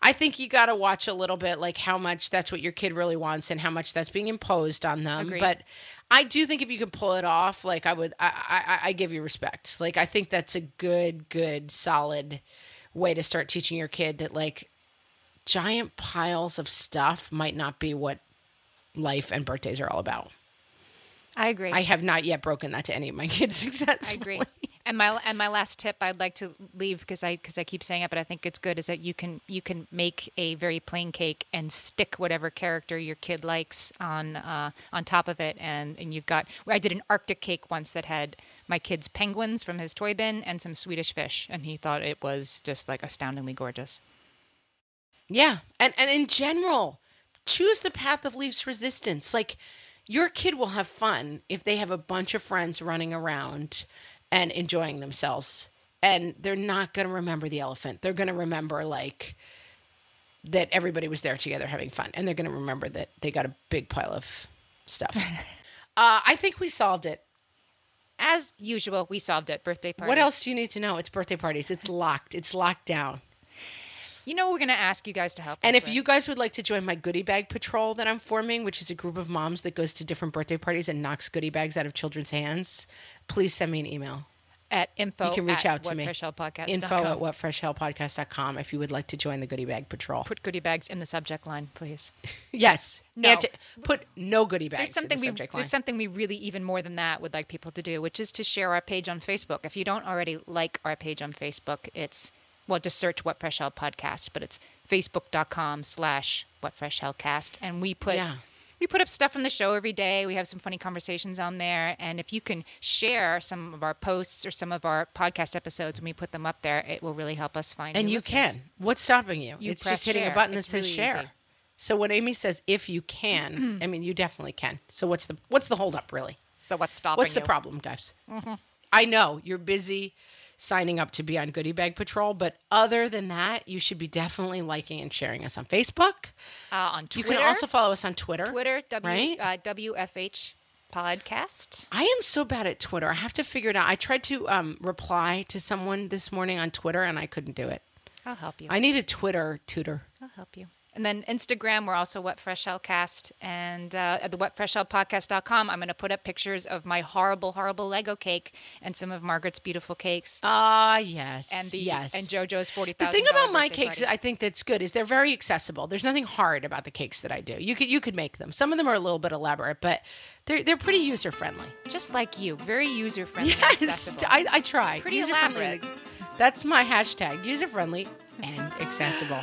I think you got to watch a little bit like how much that's what your kid really wants and how much that's being imposed on them. Agreed. But I do think if you can pull it off, like I would, I, I, I give you respect. Like I think that's a good, good, solid way to start teaching your kid that like giant piles of stuff might not be what life and birthdays are all about. I agree I have not yet broken that to any of my kids successfully. I agree. And my and my last tip I'd like to leave because I because I keep saying it, but I think it's good is that you can you can make a very plain cake and stick whatever character your kid likes on uh, on top of it, and and you've got. I did an Arctic cake once that had my kid's penguins from his toy bin and some Swedish fish, and he thought it was just like astoundingly gorgeous. Yeah. And and in general, choose the path of least resistance. Like your kid will have fun if they have a bunch of friends running around and enjoying themselves. And they're not going to remember the elephant. They're going to remember like that everybody was there together having fun and they're going to remember that they got a big pile of stuff. uh, I think we solved it. As usual, we solved it. Birthday party. What else do you need to know? It's birthday parties. It's locked. It's locked down. You know, we're gonna ask you guys to help. And if with. you guys would like to join my goodie bag patrol that I'm forming, which is a group of moms that goes to different birthday parties and knocks goodie bags out of children's hands, please send me an email. at info, You can reach at out to me. whatfreshhellpodcast.com. Info at whatfreshhellpodcast.com if you would like to join the goodie bag patrol. Put goodie bags in the subject line, please. yes. No. To- put no goodie bags There's something in we the subject line. there's something we really even more than that would like people to do, which is to share our page on Facebook. If you don't already like our page on Facebook, it's well, just search What Fresh Hell Podcast, but it's facebook.com slash What Fresh Hell Cast, and we put Yeah. we put up stuff from the show every day. We have some funny conversations on there, and if you can share some of our posts or some of our podcast episodes when we put them up there, it will really help us find. and you listeners. can. What's stopping you? You it's just hitting share. a button that It's says really share. easy. So when Amy says if you can, I mean you definitely can. So what's the what's the holdup really? So what's stopping? What's the you? problem, guys? Mm-hmm. I know you're busy signing up to be on Goodie Bag Patrol, but other than that, you should be definitely liking and sharing us on Facebook. Uh, on You can also follow us on Twitter. Twitter w, right? uh, WFH podcast. I am so bad at Twitter. I have to figure it out. I tried to um, reply to someone this morning on Twitter and I couldn't do it. I'll help you. I need a Twitter tutor. I'll help you. And then Instagram, we're also What Fresh Hell Cast. And uh, at the whatfreshhellpodcast.com, I'm going to put up pictures of my horrible, horrible Lego cake and some of Margaret's beautiful cakes. Ah, yes. and the yes. and JoJo's forty The thing about my cakes, I think that's good, is they're very accessible. There's nothing hard about the cakes that I do. You could you could make them. Some of them are a little bit elaborate, but they're they're pretty user friendly. just like you, very user friendly. Yes, I, I try. Pretty User-friendly elaborate. That's my hashtag: user friendly and accessible.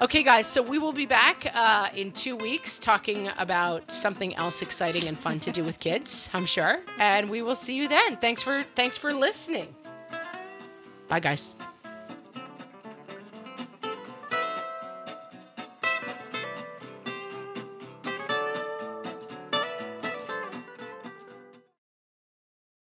Okay, guys. So we will be back uh, in two weeks talking about something else exciting and fun to do with kids. I'm sure, and we will see you then. Thanks for thanks for listening. Bye, guys.